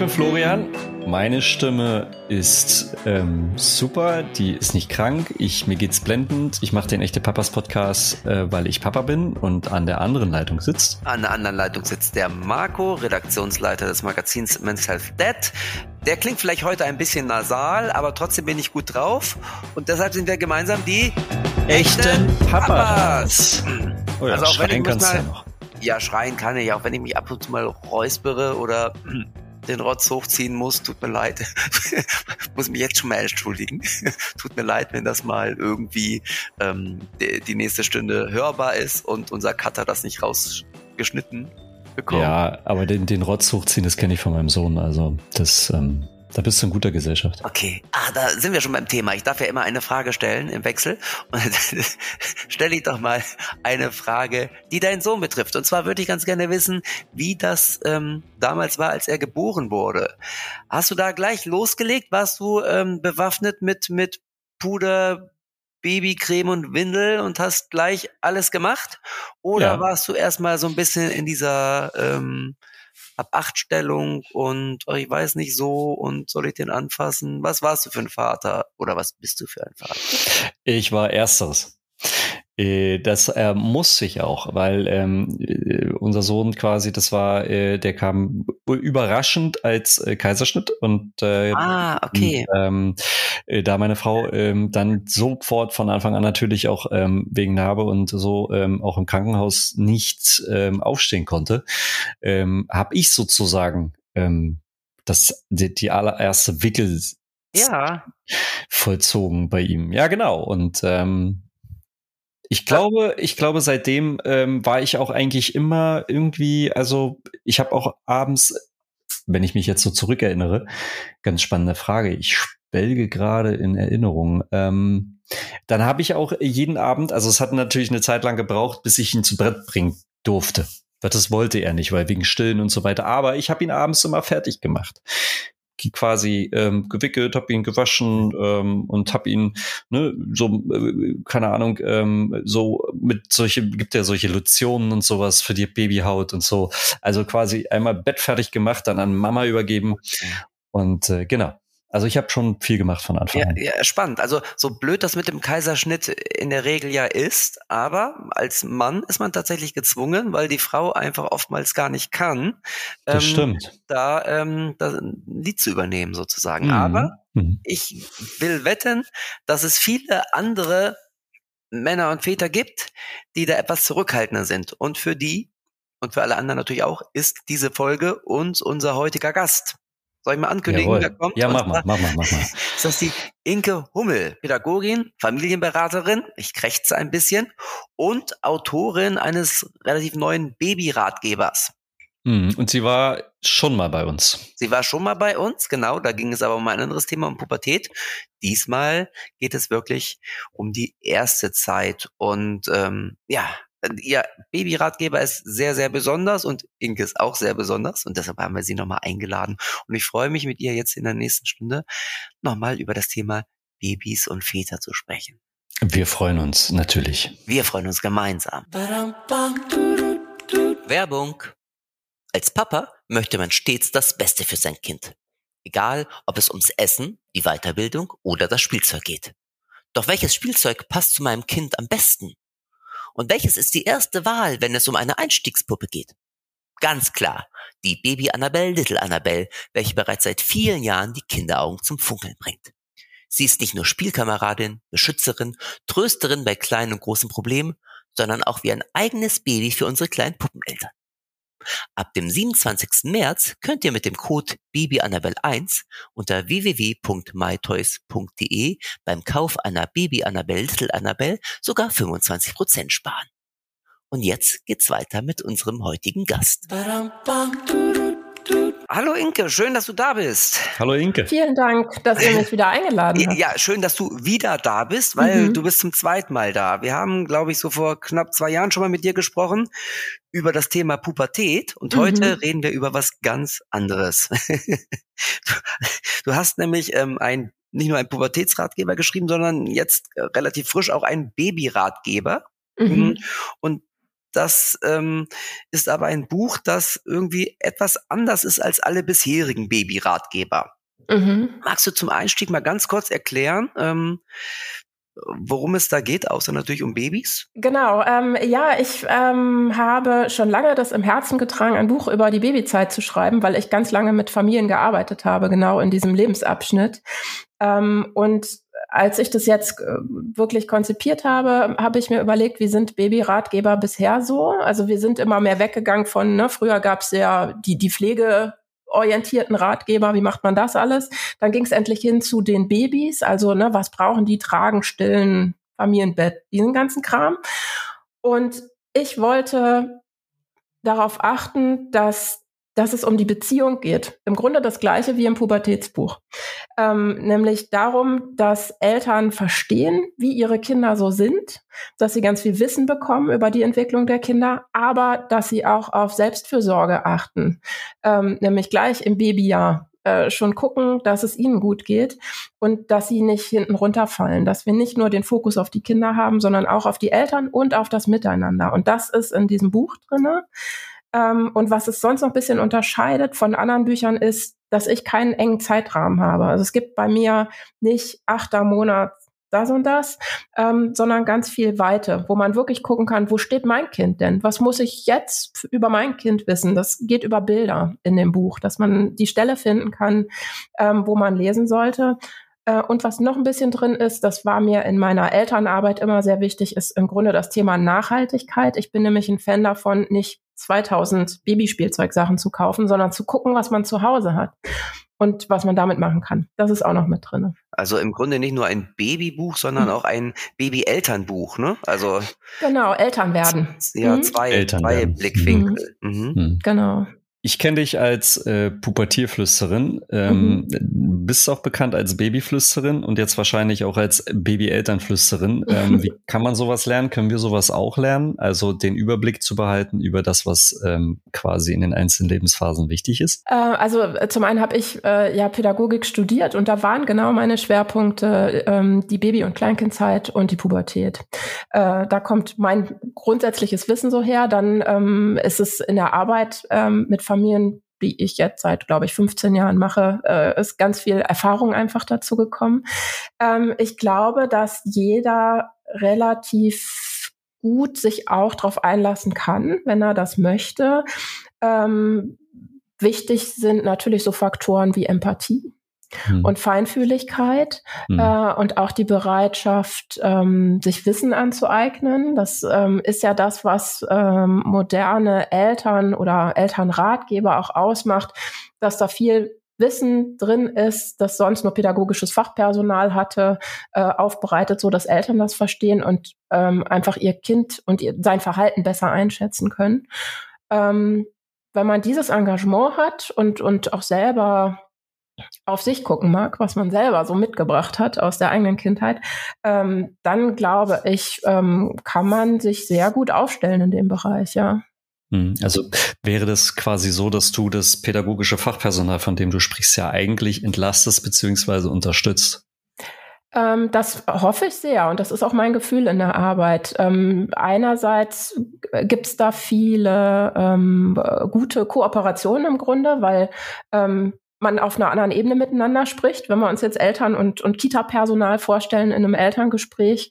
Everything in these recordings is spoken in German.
bin Florian. Meine Stimme ist ähm, super, die ist nicht krank. Ich, mir geht's blendend. Ich mache den Echte Papas Podcast, äh, weil ich Papa bin und an der anderen Leitung sitzt. An der anderen Leitung sitzt der Marco, Redaktionsleiter des Magazins Men's Health Dead. Der klingt vielleicht heute ein bisschen nasal, aber trotzdem bin ich gut drauf. Und deshalb sind wir gemeinsam die echten Papas. Oh ja, also auch wenn ich mal, ja, noch. ja, schreien kann ich, auch wenn ich mich ab und zu mal räuspere oder den Rotz hochziehen muss. Tut mir leid. muss mich jetzt schon mal entschuldigen. Tut mir leid, wenn das mal irgendwie ähm, die, die nächste Stunde hörbar ist und unser Cutter das nicht rausgeschnitten bekommt. Ja, aber den, den Rotz hochziehen, das kenne ich von meinem Sohn. Also das ähm, da bist du in guter Gesellschaft. Okay. Ah, da sind wir schon beim Thema. Ich darf ja immer eine Frage stellen im Wechsel. Und stelle ich doch mal eine Frage, die deinen Sohn betrifft. Und zwar würde ich ganz gerne wissen, wie das ähm, damals war, als er geboren wurde. Hast du da gleich losgelegt? Warst du ähm, bewaffnet mit, mit Puder, Babycreme und Windel und hast gleich alles gemacht? Oder ja. warst du erstmal so ein bisschen in dieser ähm, ab acht Stellung und oh, ich weiß nicht so und soll ich den anfassen? Was warst du für ein Vater oder was bist du für ein Vater? Ich war ersteres. Äh, das äh, muss sich auch, weil ähm, äh, unser Sohn quasi, das war, äh, der kam überraschend als äh, Kaiserschnitt und äh, ah, okay. Ähm, äh, da meine Frau ähm, dann sofort von Anfang an natürlich auch ähm, wegen Narbe und so ähm, auch im Krankenhaus nicht ähm, aufstehen konnte, ähm, habe ich sozusagen ähm, das die, die allererste Wickel ja. vollzogen bei ihm. Ja, genau. Und ähm, ich glaube, ich glaube, seitdem ähm, war ich auch eigentlich immer irgendwie, also ich habe auch abends, wenn ich mich jetzt so zurückerinnere, ganz spannende Frage. Ich spelge gerade in Erinnerung. Ähm, dann habe ich auch jeden Abend, also es hat natürlich eine Zeit lang gebraucht, bis ich ihn zu Brett bringen durfte. Das wollte er nicht, weil wegen Stillen und so weiter. Aber ich habe ihn abends immer fertig gemacht quasi ähm, gewickelt, habe ihn gewaschen ähm, und habe ihn ne, so äh, keine Ahnung ähm, so mit solche gibt ja solche Lotionen und sowas für die Babyhaut und so. Also quasi einmal Bett fertig gemacht, dann an Mama übergeben und äh, genau. Also ich habe schon viel gemacht von Anfang ja, an. Ja, spannend. Also so blöd das mit dem Kaiserschnitt in der Regel ja ist, aber als Mann ist man tatsächlich gezwungen, weil die Frau einfach oftmals gar nicht kann, das ähm, stimmt. da ähm, das Lied zu übernehmen sozusagen. Mhm. Aber mhm. ich will wetten, dass es viele andere Männer und Väter gibt, die da etwas zurückhaltender sind. Und für die und für alle anderen natürlich auch ist diese Folge und unser heutiger Gast. Soll ich mal ankündigen, wer kommt? Ja, mach mal, mach mal, mach mal. Ist das die Inke Hummel, Pädagogin, Familienberaterin, ich krächze ein bisschen, und Autorin eines relativ neuen Babyratgebers. Mhm, und sie war schon mal bei uns. Sie war schon mal bei uns, genau. Da ging es aber um ein anderes Thema, um Pubertät. Diesmal geht es wirklich um die erste Zeit. Und ähm, ja, ihr Babyratgeber ist sehr, sehr besonders und Inke ist auch sehr besonders und deshalb haben wir sie nochmal eingeladen. Und ich freue mich mit ihr jetzt in der nächsten Stunde nochmal über das Thema Babys und Väter zu sprechen. Wir freuen uns natürlich. Wir freuen uns gemeinsam. Werbung. Als Papa möchte man stets das Beste für sein Kind. Egal, ob es ums Essen, die Weiterbildung oder das Spielzeug geht. Doch welches Spielzeug passt zu meinem Kind am besten? Und welches ist die erste Wahl, wenn es um eine Einstiegspuppe geht? Ganz klar, die Baby Annabelle Little Annabelle, welche bereits seit vielen Jahren die Kinderaugen zum Funkeln bringt. Sie ist nicht nur Spielkameradin, Beschützerin, Trösterin bei kleinen und großen Problemen, sondern auch wie ein eigenes Baby für unsere kleinen Puppeneltern. Ab dem 27. März könnt ihr mit dem Code BabyAnnabelle1 unter www.mytoys.de beim Kauf einer Baby Little Annabelle sogar 25% sparen. Und jetzt geht's weiter mit unserem heutigen Gast. Hallo Inke, schön, dass du da bist. Hallo Inke. Vielen Dank, dass ihr mich wieder eingeladen habt. Ja, schön, dass du wieder da bist, weil mhm. du bist zum zweiten Mal da. Wir haben, glaube ich, so vor knapp zwei Jahren schon mal mit dir gesprochen über das Thema Pubertät und mhm. heute reden wir über was ganz anderes. du hast nämlich ähm, ein nicht nur ein Pubertätsratgeber geschrieben, sondern jetzt äh, relativ frisch auch einen Babyratgeber. Mhm. Und Das ähm, ist aber ein Buch, das irgendwie etwas anders ist als alle bisherigen Babyratgeber. Mhm. Magst du zum Einstieg mal ganz kurz erklären, ähm, worum es da geht, außer natürlich um Babys? Genau, ähm, ja, ich ähm, habe schon lange das im Herzen getragen, ein Buch über die Babyzeit zu schreiben, weil ich ganz lange mit Familien gearbeitet habe, genau in diesem Lebensabschnitt. Ähm, und als ich das jetzt äh, wirklich konzipiert habe, habe ich mir überlegt, wie sind Babyratgeber bisher so? Also wir sind immer mehr weggegangen von, ne, früher gab es ja die, die Pflege orientierten Ratgeber, wie macht man das alles? Dann ging es endlich hin zu den Babys, also ne, was brauchen die, tragen, stillen, Familienbett, diesen ganzen Kram. Und ich wollte darauf achten, dass dass es um die Beziehung geht. Im Grunde das gleiche wie im Pubertätsbuch. Ähm, nämlich darum, dass Eltern verstehen, wie ihre Kinder so sind, dass sie ganz viel Wissen bekommen über die Entwicklung der Kinder, aber dass sie auch auf Selbstfürsorge achten. Ähm, nämlich gleich im Babyjahr äh, schon gucken, dass es ihnen gut geht und dass sie nicht hinten runterfallen, dass wir nicht nur den Fokus auf die Kinder haben, sondern auch auf die Eltern und auf das Miteinander. Und das ist in diesem Buch drinne. Ähm, und was es sonst noch ein bisschen unterscheidet von anderen Büchern ist, dass ich keinen engen Zeitrahmen habe. Also es gibt bei mir nicht achter Monat das und das, ähm, sondern ganz viel Weite, wo man wirklich gucken kann, wo steht mein Kind denn? Was muss ich jetzt über mein Kind wissen? Das geht über Bilder in dem Buch, dass man die Stelle finden kann, ähm, wo man lesen sollte. Äh, und was noch ein bisschen drin ist, das war mir in meiner Elternarbeit immer sehr wichtig, ist im Grunde das Thema Nachhaltigkeit. Ich bin nämlich ein Fan davon, nicht 2000 Babyspielzeugsachen zu kaufen, sondern zu gucken, was man zu Hause hat und was man damit machen kann. Das ist auch noch mit drin. Also im Grunde nicht nur ein Babybuch, sondern mhm. auch ein Baby-Elternbuch, ne? Also genau, Eltern werden. Ja, mhm. zwei, Eltern zwei Blickwinkel. Mhm. mhm. Genau. Ich kenne dich als äh, Pubertierflüsterin, ähm, mhm. bist auch bekannt als Babyflüsterin und jetzt wahrscheinlich auch als Babyelternflüsterin. Ähm, wie kann man sowas lernen? Können wir sowas auch lernen? Also den Überblick zu behalten über das, was ähm, quasi in den einzelnen Lebensphasen wichtig ist? Äh, also äh, zum einen habe ich äh, ja Pädagogik studiert und da waren genau meine Schwerpunkte ähm, die Baby- und Kleinkindzeit und die Pubertät. Äh, da kommt mein grundsätzliches Wissen so her. Dann ähm, ist es in der Arbeit ähm, mit Familien, die ich jetzt seit, glaube ich, 15 Jahren mache, äh, ist ganz viel Erfahrung einfach dazu gekommen. Ähm, ich glaube, dass jeder relativ gut sich auch darauf einlassen kann, wenn er das möchte. Ähm, wichtig sind natürlich so Faktoren wie Empathie hm. und Feinfühligkeit hm. äh, und auch die Bereitschaft, ähm, sich Wissen anzueignen. Das ähm, ist ja das, was ähm, moderne Eltern oder Elternratgeber auch ausmacht, dass da viel Wissen drin ist, das sonst nur pädagogisches Fachpersonal hatte, äh, aufbereitet, so dass Eltern das verstehen und ähm, einfach ihr Kind und ihr, sein Verhalten besser einschätzen können. Ähm, wenn man dieses Engagement hat und, und auch selber auf sich gucken mag, was man selber so mitgebracht hat aus der eigenen Kindheit, ähm, dann glaube ich, ähm, kann man sich sehr gut aufstellen in dem Bereich, ja. Hm, also wäre das quasi so, dass du das pädagogische Fachpersonal, von dem du sprichst, ja eigentlich entlastest bzw. unterstützt? Ähm, das hoffe ich sehr und das ist auch mein Gefühl in der Arbeit. Ähm, einerseits gibt es da viele ähm, gute Kooperationen im Grunde, weil ähm, man auf einer anderen Ebene miteinander spricht. Wenn wir uns jetzt Eltern und, und Kita-Personal vorstellen in einem Elterngespräch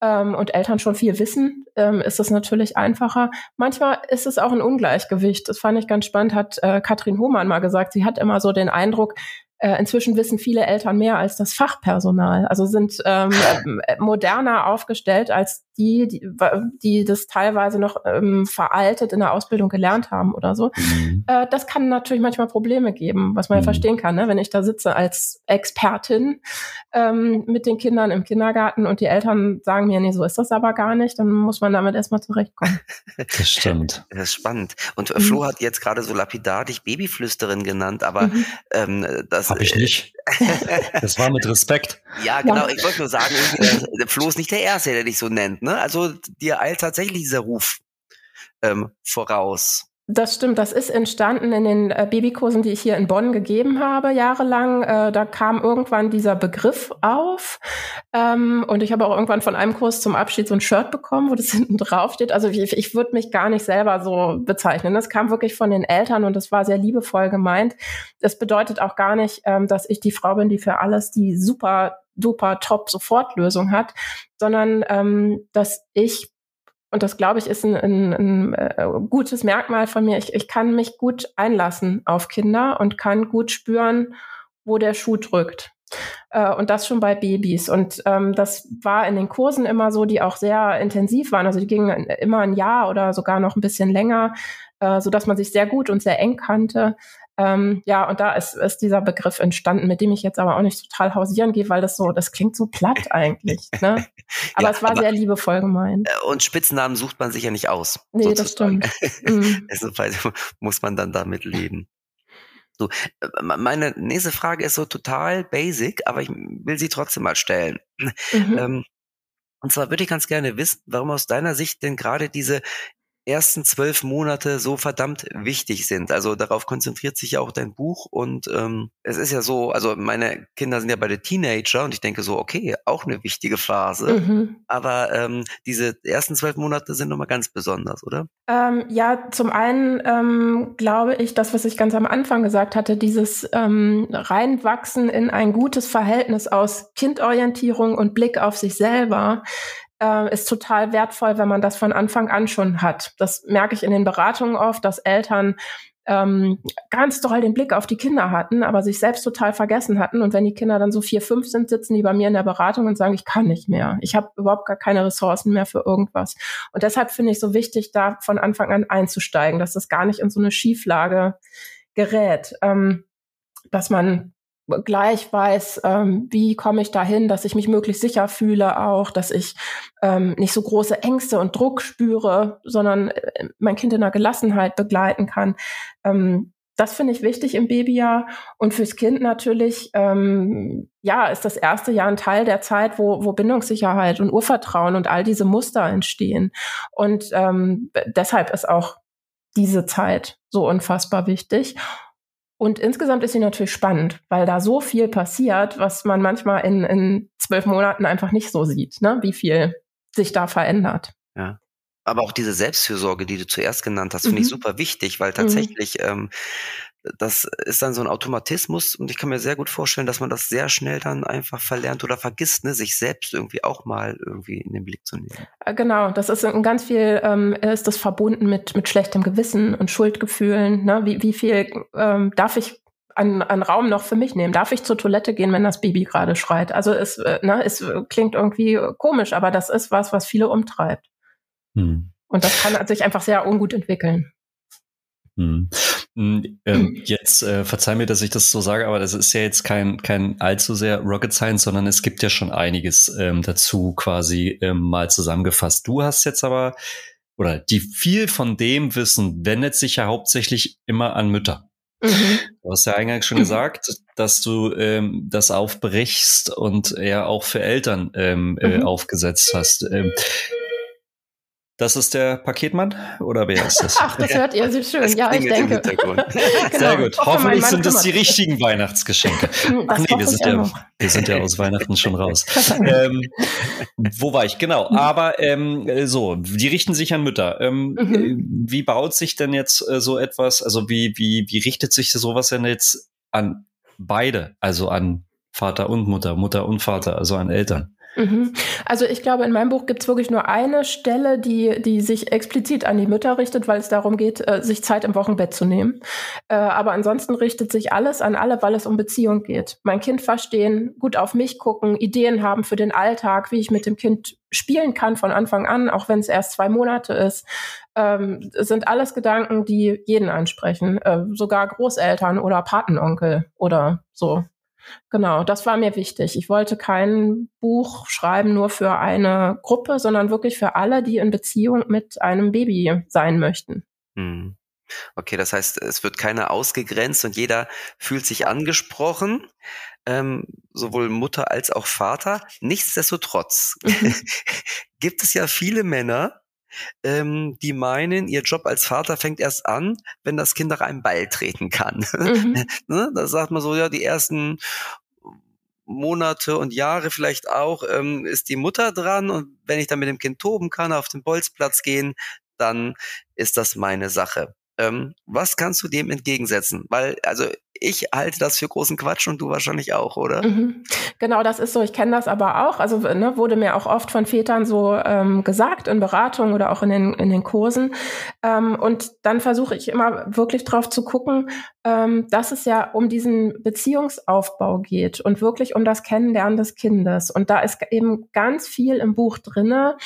ähm, und Eltern schon viel wissen, ähm, ist es natürlich einfacher. Manchmal ist es auch ein Ungleichgewicht. Das fand ich ganz spannend, hat äh, Katrin Hohmann mal gesagt. Sie hat immer so den Eindruck, inzwischen wissen viele Eltern mehr als das Fachpersonal, also sind ähm, äh, moderner aufgestellt als die, die, die das teilweise noch ähm, veraltet in der Ausbildung gelernt haben oder so. Mhm. Äh, das kann natürlich manchmal Probleme geben, was man mhm. ja verstehen kann, ne? wenn ich da sitze als Expertin ähm, mit den Kindern im Kindergarten und die Eltern sagen mir, nee, so ist das aber gar nicht, dann muss man damit erstmal zurechtkommen. Das stimmt. Das ist spannend. Und mhm. Flo hat jetzt gerade so lapidar dich Babyflüsterin genannt, aber mhm. ähm, das das. Hab ich nicht. das war mit Respekt. Ja, genau. Ich wollte nur sagen, der Flo ist nicht der Erste, der dich so nennt. Ne? Also dir eilt tatsächlich dieser Ruf ähm, voraus. Das stimmt, das ist entstanden in den äh, Babykursen, die ich hier in Bonn gegeben habe, jahrelang. Äh, da kam irgendwann dieser Begriff auf. Ähm, und ich habe auch irgendwann von einem Kurs zum Abschied so ein Shirt bekommen, wo das hinten drauf steht. Also ich, ich würde mich gar nicht selber so bezeichnen. Das kam wirklich von den Eltern und das war sehr liebevoll gemeint. Das bedeutet auch gar nicht, ähm, dass ich die Frau bin, die für alles die super duper top Sofortlösung hat, sondern ähm, dass ich und das glaube ich ist ein, ein, ein äh, gutes Merkmal von mir. Ich, ich kann mich gut einlassen auf Kinder und kann gut spüren, wo der Schuh drückt. Äh, und das schon bei Babys. Und ähm, das war in den Kursen immer so, die auch sehr intensiv waren. Also die gingen immer ein Jahr oder sogar noch ein bisschen länger, äh, so dass man sich sehr gut und sehr eng kannte. Ähm, ja, und da ist, ist dieser Begriff entstanden, mit dem ich jetzt aber auch nicht total hausieren gehe, weil das so, das klingt so platt eigentlich. Ne? Aber ja, es war aber, sehr liebevoll gemeint. Äh, und Spitznamen sucht man sich ja nicht aus. Nee, sozusagen. das stimmt. Mhm. Muss man dann damit leben. So, äh, meine nächste Frage ist so total basic, aber ich will sie trotzdem mal stellen. Mhm. Ähm, und zwar würde ich ganz gerne wissen, warum aus deiner Sicht denn gerade diese ersten zwölf Monate so verdammt wichtig sind. Also darauf konzentriert sich ja auch dein Buch und ähm, es ist ja so, also meine Kinder sind ja bei der Teenager und ich denke so, okay, auch eine wichtige Phase, mhm. aber ähm, diese ersten zwölf Monate sind nochmal ganz besonders, oder? Ähm, ja, zum einen ähm, glaube ich, das, was ich ganz am Anfang gesagt hatte, dieses ähm, Reinwachsen in ein gutes Verhältnis aus Kindorientierung und Blick auf sich selber, äh, ist total wertvoll, wenn man das von Anfang an schon hat. Das merke ich in den Beratungen oft, dass Eltern ähm, ganz doll den Blick auf die Kinder hatten, aber sich selbst total vergessen hatten. Und wenn die Kinder dann so vier, fünf sind, sitzen die bei mir in der Beratung und sagen, ich kann nicht mehr. Ich habe überhaupt gar keine Ressourcen mehr für irgendwas. Und deshalb finde ich so wichtig, da von Anfang an einzusteigen, dass das gar nicht in so eine Schieflage gerät. Ähm, dass man gleich weiß, ähm, wie komme ich dahin, dass ich mich möglichst sicher fühle auch, dass ich ähm, nicht so große Ängste und Druck spüre, sondern äh, mein Kind in der Gelassenheit begleiten kann. Ähm, das finde ich wichtig im Babyjahr und fürs Kind natürlich, ähm, ja, ist das erste Jahr ein Teil der Zeit, wo, wo Bindungssicherheit und Urvertrauen und all diese Muster entstehen. Und ähm, deshalb ist auch diese Zeit so unfassbar wichtig. Und insgesamt ist sie natürlich spannend, weil da so viel passiert, was man manchmal in, in zwölf Monaten einfach nicht so sieht, ne? wie viel sich da verändert. Ja. Aber auch diese Selbstfürsorge, die du zuerst genannt hast, finde mhm. ich super wichtig, weil mhm. tatsächlich mhm. ähm, das ist dann so ein Automatismus und ich kann mir sehr gut vorstellen, dass man das sehr schnell dann einfach verlernt oder vergisst, ne, sich selbst irgendwie auch mal irgendwie in den Blick zu nehmen. Äh, genau, das ist ganz viel, ähm, ist das verbunden mit, mit schlechtem Gewissen und Schuldgefühlen. Ne? Wie, wie viel ähm, darf ich an, an Raum noch für mich nehmen? Darf ich zur Toilette gehen, wenn das Baby gerade schreit? Also es, äh, ne, es klingt irgendwie komisch, aber das ist was, was viele umtreibt. Hm. Und das kann sich einfach sehr ungut entwickeln. Hm. hm ähm, jetzt äh, verzeih mir, dass ich das so sage, aber das ist ja jetzt kein, kein allzu sehr Rocket Science, sondern es gibt ja schon einiges ähm, dazu quasi ähm, mal zusammengefasst. Du hast jetzt aber, oder die viel von dem Wissen wendet sich ja hauptsächlich immer an Mütter. Mhm. Du hast ja eingangs schon gesagt, dass du ähm, das aufbrichst und ja auch für Eltern ähm, äh, mhm. aufgesetzt hast. Ähm, das ist der Paketmann oder wer ist das? Ach, das hört ihr sehr schön. Das ja, ich denke. genau. Sehr gut. Hoffentlich sind es die richtigen Weihnachtsgeschenke. Ach nee, wir sind, ja, wir sind ja aus Weihnachten schon raus. ähm, wo war ich? Genau. Aber ähm, so, die richten sich an Mütter. Ähm, mhm. Wie baut sich denn jetzt äh, so etwas, also wie, wie, wie richtet sich sowas denn jetzt an beide, also an Vater und Mutter, Mutter und Vater, also an Eltern? Mhm. Also ich glaube, in meinem Buch gibt es wirklich nur eine Stelle, die, die sich explizit an die Mütter richtet, weil es darum geht, äh, sich Zeit im Wochenbett zu nehmen. Äh, aber ansonsten richtet sich alles an alle, weil es um Beziehung geht. Mein Kind verstehen, gut auf mich gucken, Ideen haben für den Alltag, wie ich mit dem Kind spielen kann von Anfang an, auch wenn es erst zwei Monate ist, ähm, sind alles Gedanken, die jeden ansprechen, äh, sogar Großeltern oder Patenonkel oder so. Genau, das war mir wichtig. Ich wollte kein Buch schreiben nur für eine Gruppe, sondern wirklich für alle, die in Beziehung mit einem Baby sein möchten. Hm. Okay, das heißt, es wird keiner ausgegrenzt und jeder fühlt sich angesprochen, ähm, sowohl Mutter als auch Vater. Nichtsdestotrotz mhm. gibt es ja viele Männer, ähm, die meinen, ihr Job als Vater fängt erst an, wenn das Kind nach einem Ball treten kann. Mhm. ne? Da sagt man so, ja, die ersten Monate und Jahre vielleicht auch, ähm, ist die Mutter dran und wenn ich dann mit dem Kind toben kann, auf den Bolzplatz gehen, dann ist das meine Sache. Ähm, was kannst du dem entgegensetzen? Weil, also ich halte das für großen Quatsch und du wahrscheinlich auch, oder? Mhm. Genau, das ist so. Ich kenne das aber auch. Also ne, wurde mir auch oft von Vätern so ähm, gesagt in Beratungen oder auch in den, in den Kursen. Ähm, und dann versuche ich immer wirklich drauf zu gucken, ähm, dass es ja um diesen Beziehungsaufbau geht und wirklich um das Kennenlernen des Kindes. Und da ist eben ganz viel im Buch drinne,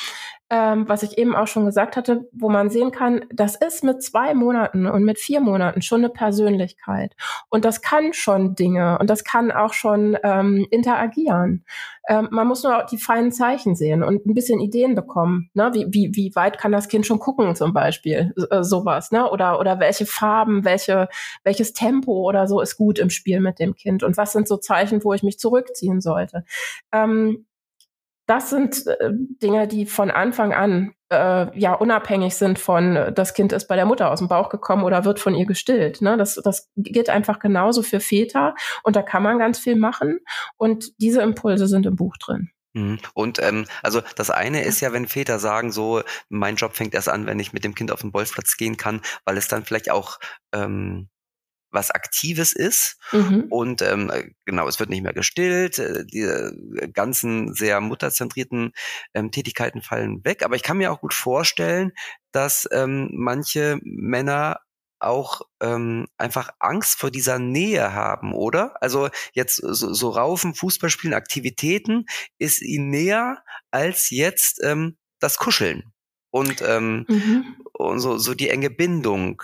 ähm, was ich eben auch schon gesagt hatte, wo man sehen kann, das ist mit zwei Monaten und mit vier Monaten schon eine Persönlichkeit. Und das kann schon Dinge und das kann auch schon ähm, interagieren. Ähm, man muss nur die feinen Zeichen sehen und ein bisschen Ideen bekommen. Ne? Wie, wie, wie weit kann das Kind schon gucken zum Beispiel? Äh, sowas. Ne? Oder, oder welche Farben, welche, welches Tempo oder so ist gut im Spiel mit dem Kind? Und was sind so Zeichen, wo ich mich zurückziehen sollte? Ähm, das sind äh, Dinge, die von Anfang an äh, ja unabhängig sind von, äh, das Kind ist bei der Mutter aus dem Bauch gekommen oder wird von ihr gestillt. Ne? Das, das geht einfach genauso für Väter und da kann man ganz viel machen und diese Impulse sind im Buch drin. Mhm. Und ähm, also das eine ist ja, wenn Väter sagen, so mein Job fängt erst an, wenn ich mit dem Kind auf den Bolzplatz gehen kann, weil es dann vielleicht auch ähm, was Aktives ist. Mhm. Und ähm, genau, es wird nicht mehr gestillt, äh, die äh, ganzen sehr mutterzentrierten ähm, Tätigkeiten fallen weg. Aber ich kann mir auch gut vorstellen, dass ähm, manche Männer auch ähm, einfach Angst vor dieser Nähe haben, oder? Also jetzt so, so Raufen, Fußballspielen, Aktivitäten ist ihnen näher als jetzt ähm, das Kuscheln und, ähm, mhm. und so, so die enge Bindung.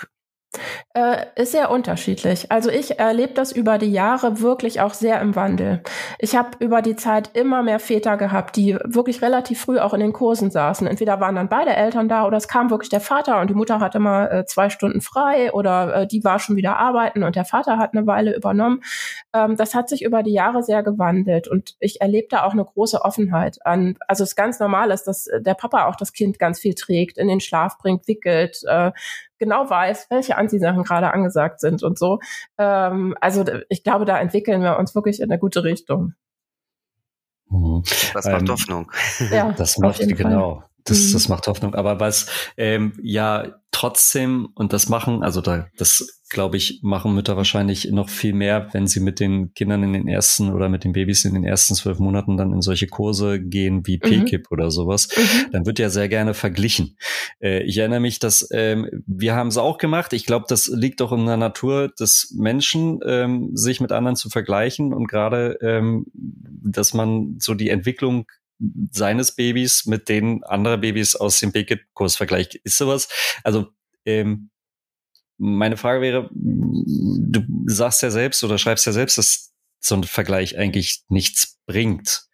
Äh, ist sehr unterschiedlich. Also ich erlebe das über die Jahre wirklich auch sehr im Wandel. Ich habe über die Zeit immer mehr Väter gehabt, die wirklich relativ früh auch in den Kursen saßen. Entweder waren dann beide Eltern da oder es kam wirklich der Vater und die Mutter hatte mal äh, zwei Stunden frei oder äh, die war schon wieder arbeiten und der Vater hat eine Weile übernommen. Ähm, das hat sich über die Jahre sehr gewandelt und ich erlebe da auch eine große Offenheit an. Also es ganz normal ist, dass der Papa auch das Kind ganz viel trägt, in den Schlaf bringt, wickelt, äh, genau weiß, welche Anziehsachen gerade angesagt sind und so. Ähm, also ich glaube, da entwickeln wir uns wirklich in eine gute Richtung. Mhm. Das macht ähm, Hoffnung. Ja, das macht genau. Das, mhm. das macht Hoffnung. Aber was ähm, ja trotzdem, und das machen, also da, das glaube ich, machen Mütter wahrscheinlich noch viel mehr, wenn sie mit den Kindern in den ersten oder mit den Babys in den ersten zwölf Monaten dann in solche Kurse gehen wie mhm. PKIP oder sowas. Mhm. Dann wird ja sehr gerne verglichen. Äh, ich erinnere mich, dass ähm, wir haben es auch gemacht. Ich glaube, das liegt doch in der Natur des Menschen, ähm, sich mit anderen zu vergleichen und gerade, ähm, dass man so die Entwicklung seines Babys mit den anderen Babys aus dem Bigit-Kurs vergleicht. Ist sowas? Also, ähm, meine Frage wäre, du sagst ja selbst oder schreibst ja selbst, dass so ein Vergleich eigentlich nichts bringt.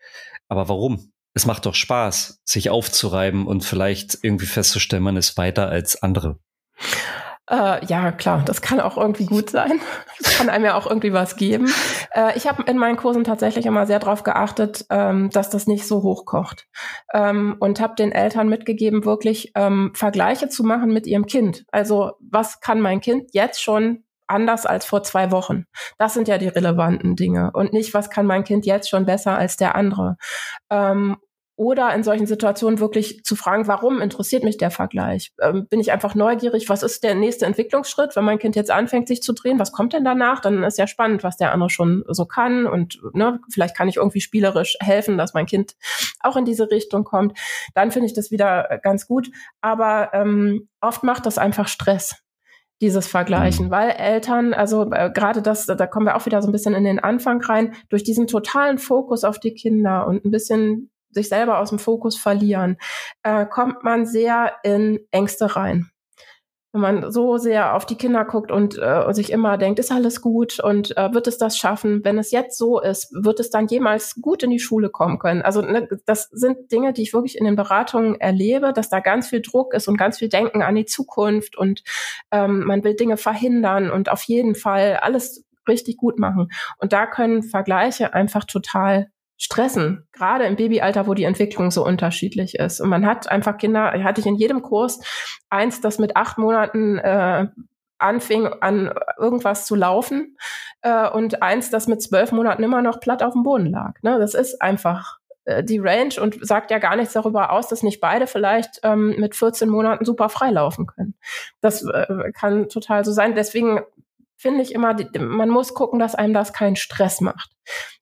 Aber warum? Es macht doch Spaß, sich aufzureiben und vielleicht irgendwie festzustellen, man ist weiter als andere. Äh, ja, klar, das kann auch irgendwie gut sein. Das kann einem ja auch irgendwie was geben. Äh, ich habe in meinen Kursen tatsächlich immer sehr darauf geachtet, ähm, dass das nicht so hochkocht. Ähm, und habe den Eltern mitgegeben, wirklich ähm, Vergleiche zu machen mit ihrem Kind. Also was kann mein Kind jetzt schon anders als vor zwei Wochen. Das sind ja die relevanten Dinge und nicht, was kann mein Kind jetzt schon besser als der andere. Ähm, oder in solchen Situationen wirklich zu fragen, warum interessiert mich der Vergleich? Ähm, bin ich einfach neugierig? Was ist der nächste Entwicklungsschritt, wenn mein Kind jetzt anfängt, sich zu drehen? Was kommt denn danach? Dann ist ja spannend, was der andere schon so kann. Und ne, vielleicht kann ich irgendwie spielerisch helfen, dass mein Kind auch in diese Richtung kommt. Dann finde ich das wieder ganz gut. Aber ähm, oft macht das einfach Stress dieses Vergleichen, mhm. weil Eltern, also äh, gerade das, da kommen wir auch wieder so ein bisschen in den Anfang rein, durch diesen totalen Fokus auf die Kinder und ein bisschen sich selber aus dem Fokus verlieren, äh, kommt man sehr in Ängste rein. Wenn man so sehr auf die Kinder guckt und äh, sich immer denkt, ist alles gut und äh, wird es das schaffen? Wenn es jetzt so ist, wird es dann jemals gut in die Schule kommen können? Also ne, das sind Dinge, die ich wirklich in den Beratungen erlebe, dass da ganz viel Druck ist und ganz viel Denken an die Zukunft und ähm, man will Dinge verhindern und auf jeden Fall alles richtig gut machen. Und da können Vergleiche einfach total stressen, gerade im Babyalter, wo die Entwicklung so unterschiedlich ist. Und man hat einfach Kinder, hatte ich in jedem Kurs eins, das mit acht Monaten äh, anfing an irgendwas zu laufen äh, und eins, das mit zwölf Monaten immer noch platt auf dem Boden lag. Ne? Das ist einfach äh, die Range und sagt ja gar nichts darüber aus, dass nicht beide vielleicht ähm, mit 14 Monaten super freilaufen können. Das äh, kann total so sein. Deswegen finde ich immer, man muss gucken, dass einem das keinen Stress macht.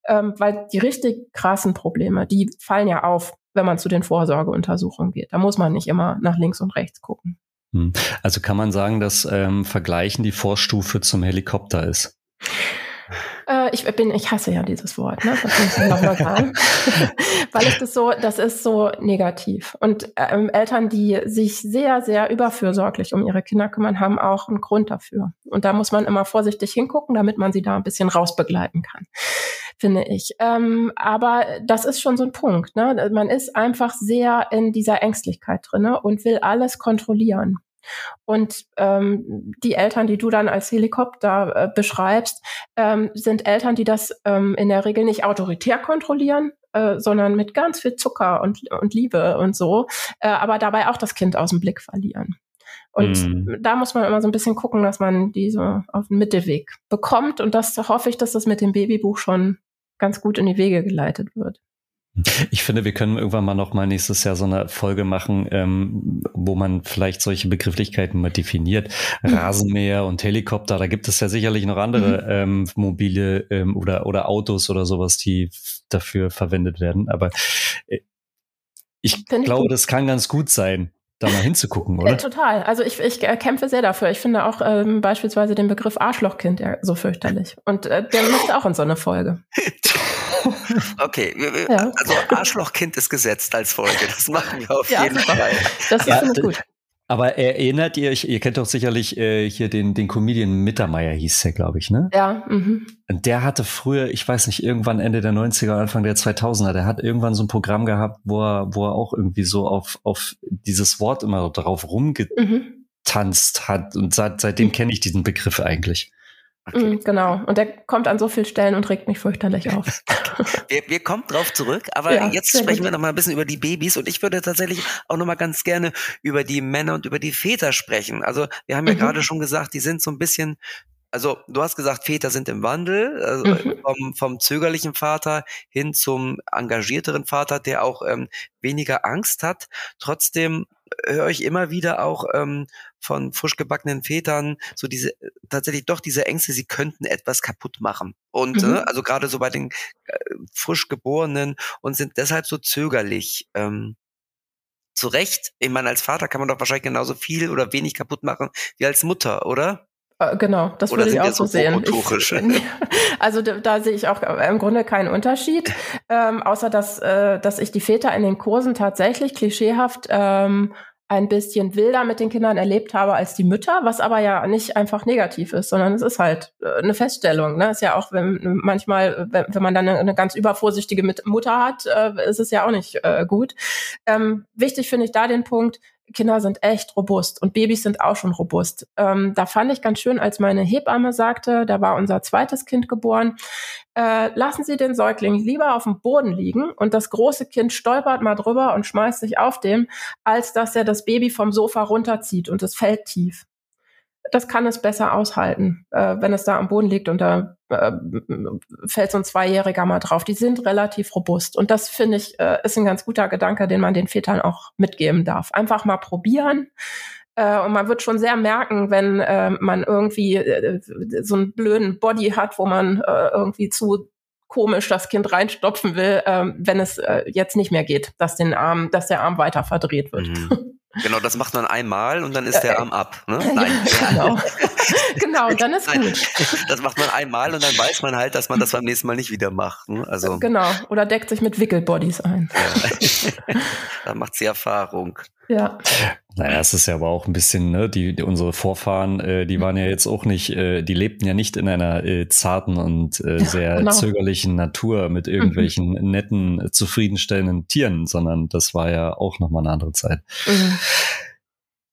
Ähm, weil die richtig krassen Probleme, die fallen ja auf, wenn man zu den Vorsorgeuntersuchungen geht. Da muss man nicht immer nach links und rechts gucken. Hm. Also kann man sagen, dass ähm, Vergleichen die Vorstufe zum Helikopter ist? Ich bin, ich hasse ja dieses Wort, ne? Das muss ich nochmal sagen. Weil ich das so, das ist so negativ. Und ähm, Eltern, die sich sehr, sehr überfürsorglich um ihre Kinder kümmern, haben auch einen Grund dafür. Und da muss man immer vorsichtig hingucken, damit man sie da ein bisschen rausbegleiten kann, finde ich. Ähm, aber das ist schon so ein Punkt. Ne? Man ist einfach sehr in dieser Ängstlichkeit drinne und will alles kontrollieren. Und ähm, die Eltern, die du dann als Helikopter äh, beschreibst, ähm, sind Eltern, die das ähm, in der Regel nicht autoritär kontrollieren, äh, sondern mit ganz viel Zucker und, und Liebe und so, äh, aber dabei auch das Kind aus dem Blick verlieren. Und mm. da muss man immer so ein bisschen gucken, dass man diese auf den Mittelweg bekommt. Und das hoffe ich, dass das mit dem Babybuch schon ganz gut in die Wege geleitet wird. Ich finde, wir können irgendwann mal noch mal nächstes Jahr so eine Folge machen, ähm, wo man vielleicht solche Begrifflichkeiten mal definiert. Mhm. Rasenmäher und Helikopter, da gibt es ja sicherlich noch andere mhm. ähm, mobile ähm, oder, oder Autos oder sowas, die dafür verwendet werden. Aber äh, ich glaube, das kann ganz gut sein da mal hinzugucken, oder? Ja, total. Also ich, ich äh, kämpfe sehr dafür. Ich finde auch ähm, beispielsweise den Begriff Arschlochkind ja so fürchterlich. Und äh, der müsste auch in so eine Folge. okay, ja. also Arschlochkind ist gesetzt als Folge. Das machen wir auf ja, jeden. Fall. Das ist ja, gut. Aber erinnert ihr euch, ihr kennt doch sicherlich äh, hier den, den Comedian Mittermeier hieß der, glaube ich, ne? Ja. Mhm. Und der hatte früher, ich weiß nicht, irgendwann Ende der 90er, Anfang der 2000er, der hat irgendwann so ein Programm gehabt, wo er, wo er auch irgendwie so auf, auf dieses Wort immer drauf rumgetanzt mhm. hat. Und seit, seitdem kenne ich diesen Begriff eigentlich. Okay. Mm, genau. Und der kommt an so vielen Stellen und regt mich fürchterlich auf. wir, wir kommen drauf zurück, aber ja, jetzt sprechen gut. wir noch mal ein bisschen über die Babys und ich würde tatsächlich auch noch mal ganz gerne über die Männer und über die Väter sprechen. Also wir haben ja mhm. gerade schon gesagt, die sind so ein bisschen also du hast gesagt, Väter sind im Wandel, also mhm. vom, vom zögerlichen Vater hin zum engagierteren Vater, der auch ähm, weniger Angst hat. Trotzdem höre ich immer wieder auch ähm, von frisch gebackenen Vätern so diese tatsächlich doch diese Ängste, sie könnten etwas kaputt machen. Und mhm. äh, also gerade so bei den äh, frisch geborenen und sind deshalb so zögerlich. Ähm, zu Recht, ich meine, als Vater kann man doch wahrscheinlich genauso viel oder wenig kaputt machen wie als Mutter, oder? Äh, genau, das Oder würde ich auch so sehen. Ich, also da, da, sehe ich auch im Grunde keinen Unterschied, ähm, außer dass, äh, dass ich die Väter in den Kursen tatsächlich klischeehaft ähm, ein bisschen wilder mit den Kindern erlebt habe als die Mütter, was aber ja nicht einfach negativ ist, sondern es ist halt äh, eine Feststellung. Ne? Ist ja auch, wenn manchmal, wenn, wenn man dann eine, eine, ganz übervorsichtige Mutter hat, äh, ist es ja auch nicht äh, gut. Ähm, wichtig finde ich da den Punkt, Kinder sind echt robust und Babys sind auch schon robust. Ähm, da fand ich ganz schön, als meine Hebamme sagte, da war unser zweites Kind geboren, äh, lassen Sie den Säugling lieber auf dem Boden liegen und das große Kind stolpert mal drüber und schmeißt sich auf dem, als dass er das Baby vom Sofa runterzieht und es fällt tief das kann es besser aushalten, äh, wenn es da am Boden liegt und da äh, fällt so ein Zweijähriger mal drauf. Die sind relativ robust. Und das finde ich, äh, ist ein ganz guter Gedanke, den man den Vätern auch mitgeben darf. Einfach mal probieren. Äh, und man wird schon sehr merken, wenn äh, man irgendwie äh, so einen blöden Body hat, wo man irgendwie zu komisch das Kind reinstopfen will, wenn es jetzt nicht mehr geht, dass den Arm, dass der Arm weiter verdreht wird. Mhm. Genau, das macht man einmal und dann ist der Arm ab. Ne? Nein. genau. genau, dann ist gut. Das macht man einmal und dann weiß man halt, dass man das beim nächsten Mal nicht wieder macht. Ne? Also, genau, oder deckt sich mit Wickelbodies ein. Ja. da macht sie Erfahrung. Ja. Naja, es ist ja aber auch ein bisschen, ne, die, die unsere Vorfahren, äh, die waren ja jetzt auch nicht, äh, die lebten ja nicht in einer äh, zarten und äh, sehr genau. zögerlichen Natur mit irgendwelchen mhm. netten, zufriedenstellenden Tieren, sondern das war ja auch nochmal eine andere Zeit. Mhm.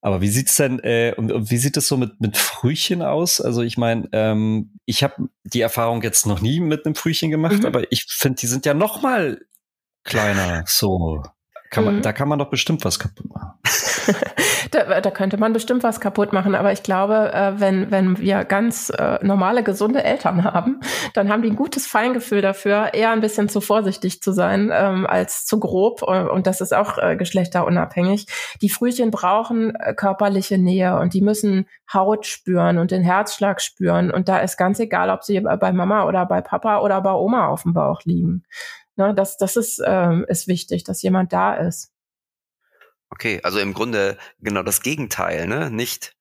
Aber wie sieht's denn, äh, und, und wie sieht es so mit, mit Frühchen aus? Also ich meine, ähm, ich habe die Erfahrung jetzt noch nie mit einem Frühchen gemacht, mhm. aber ich finde, die sind ja noch mal kleiner. So. Kann man, mhm. Da kann man doch bestimmt was kaputt machen. da, da, könnte man bestimmt was kaputt machen, aber ich glaube, äh, wenn, wenn wir ganz äh, normale, gesunde Eltern haben, dann haben die ein gutes Feingefühl dafür, eher ein bisschen zu vorsichtig zu sein ähm, als zu grob. Und das ist auch äh, geschlechterunabhängig. Die Frühchen brauchen äh, körperliche Nähe und die müssen Haut spüren und den Herzschlag spüren. Und da ist ganz egal, ob sie bei Mama oder bei Papa oder bei Oma auf dem Bauch liegen. Ne, das das ist, ähm, ist wichtig, dass jemand da ist. Okay, also im Grunde genau das Gegenteil, ne? Nicht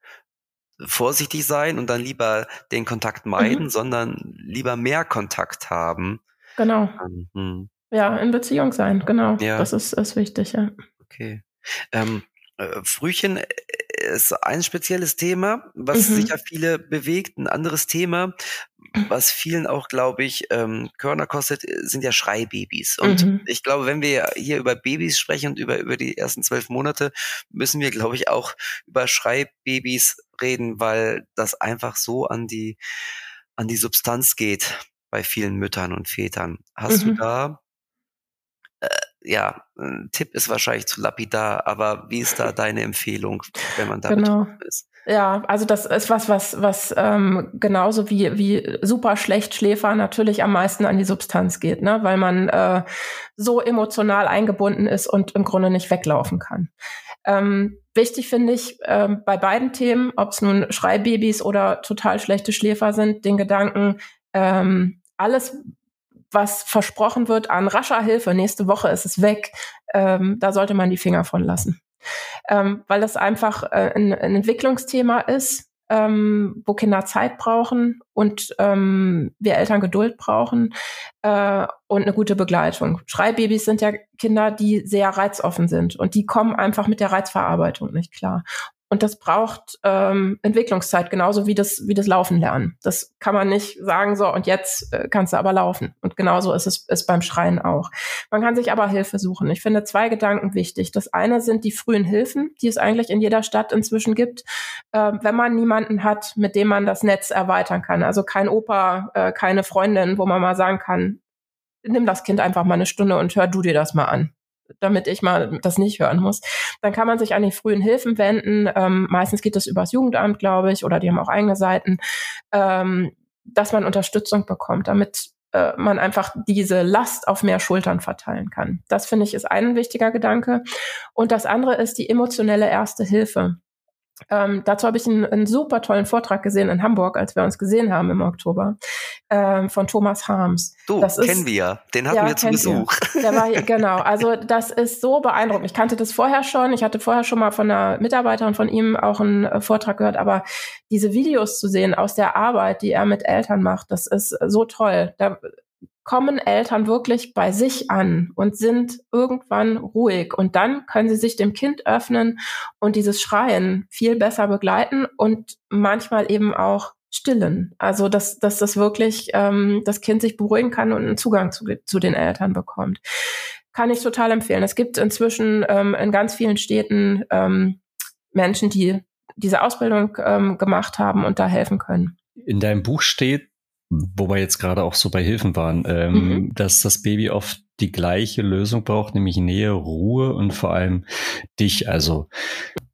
vorsichtig sein und dann lieber den Kontakt meiden, mhm. sondern lieber mehr Kontakt haben. Genau. Mhm. Ja, in Beziehung sein, genau. Ja. Das ist, ist wichtig, ja. Okay. Ähm, äh, Frühchen äh, ist ein spezielles Thema, was mhm. sicher viele bewegt. Ein anderes Thema, was vielen auch, glaube ich, ähm, Körner kostet, äh, sind ja Schreibabys. Und mhm. ich glaube, wenn wir hier über Babys sprechen und über, über die ersten zwölf Monate, müssen wir, glaube ich, auch über Schreibabys reden, weil das einfach so an die, an die Substanz geht bei vielen Müttern und Vätern. Hast mhm. du da ja, ein Tipp ist wahrscheinlich zu lapidar, aber wie ist da deine Empfehlung, wenn man da genau. ist? Ja, also das ist was, was, was ähm, genauso wie, wie super schlecht Schläfer natürlich am meisten an die Substanz geht, ne? weil man äh, so emotional eingebunden ist und im Grunde nicht weglaufen kann. Ähm, wichtig finde ich äh, bei beiden Themen, ob es nun Schreibabys oder total schlechte Schläfer sind, den Gedanken, ähm, alles, was versprochen wird an rascher Hilfe, nächste Woche ist es weg, ähm, da sollte man die Finger von lassen. Ähm, weil das einfach äh, ein, ein, Entwicklungsthema ist, ähm, wo Kinder Zeit brauchen und ähm, wir Eltern Geduld brauchen äh, und eine gute Begleitung. Schreibabys sind ja Kinder, die sehr reizoffen sind und die kommen einfach mit der Reizverarbeitung nicht klar. Und das braucht ähm, Entwicklungszeit, genauso wie das, wie das Laufen lernen. Das kann man nicht sagen, so, und jetzt äh, kannst du aber laufen. Und genauso ist es ist beim Schreien auch. Man kann sich aber Hilfe suchen. Ich finde zwei Gedanken wichtig. Das eine sind die frühen Hilfen, die es eigentlich in jeder Stadt inzwischen gibt, äh, wenn man niemanden hat, mit dem man das Netz erweitern kann. Also kein Opa, äh, keine Freundin, wo man mal sagen kann, nimm das Kind einfach mal eine Stunde und hör du dir das mal an damit ich mal das nicht hören muss. Dann kann man sich an die frühen Hilfen wenden. Ähm, meistens geht es übers Jugendamt, glaube ich, oder die haben auch eigene Seiten, ähm, dass man Unterstützung bekommt, damit äh, man einfach diese Last auf mehr Schultern verteilen kann. Das finde ich ist ein wichtiger Gedanke. Und das andere ist die emotionelle erste Hilfe. Ähm, dazu habe ich einen, einen, super tollen Vortrag gesehen in Hamburg, als wir uns gesehen haben im Oktober, ähm, von Thomas Harms. Du, das kennen ist, wir. Den hatten ja, wir zu Besuch. Der war, genau, also das ist so beeindruckend. Ich kannte das vorher schon. Ich hatte vorher schon mal von einer Mitarbeiterin von ihm auch einen äh, Vortrag gehört, aber diese Videos zu sehen aus der Arbeit, die er mit Eltern macht, das ist so toll. Da kommen Eltern wirklich bei sich an und sind irgendwann ruhig. Und dann können sie sich dem Kind öffnen und dieses Schreien viel besser begleiten und manchmal eben auch stillen. Also dass, dass das wirklich ähm, das Kind sich beruhigen kann und einen Zugang zu, zu den Eltern bekommt. Kann ich total empfehlen. Es gibt inzwischen ähm, in ganz vielen Städten ähm, Menschen, die diese Ausbildung ähm, gemacht haben und da helfen können. In deinem Buch steht, wo wir jetzt gerade auch so bei Hilfen waren, ähm, mhm. dass das Baby oft die gleiche Lösung braucht, nämlich Nähe, Ruhe und vor allem dich. Also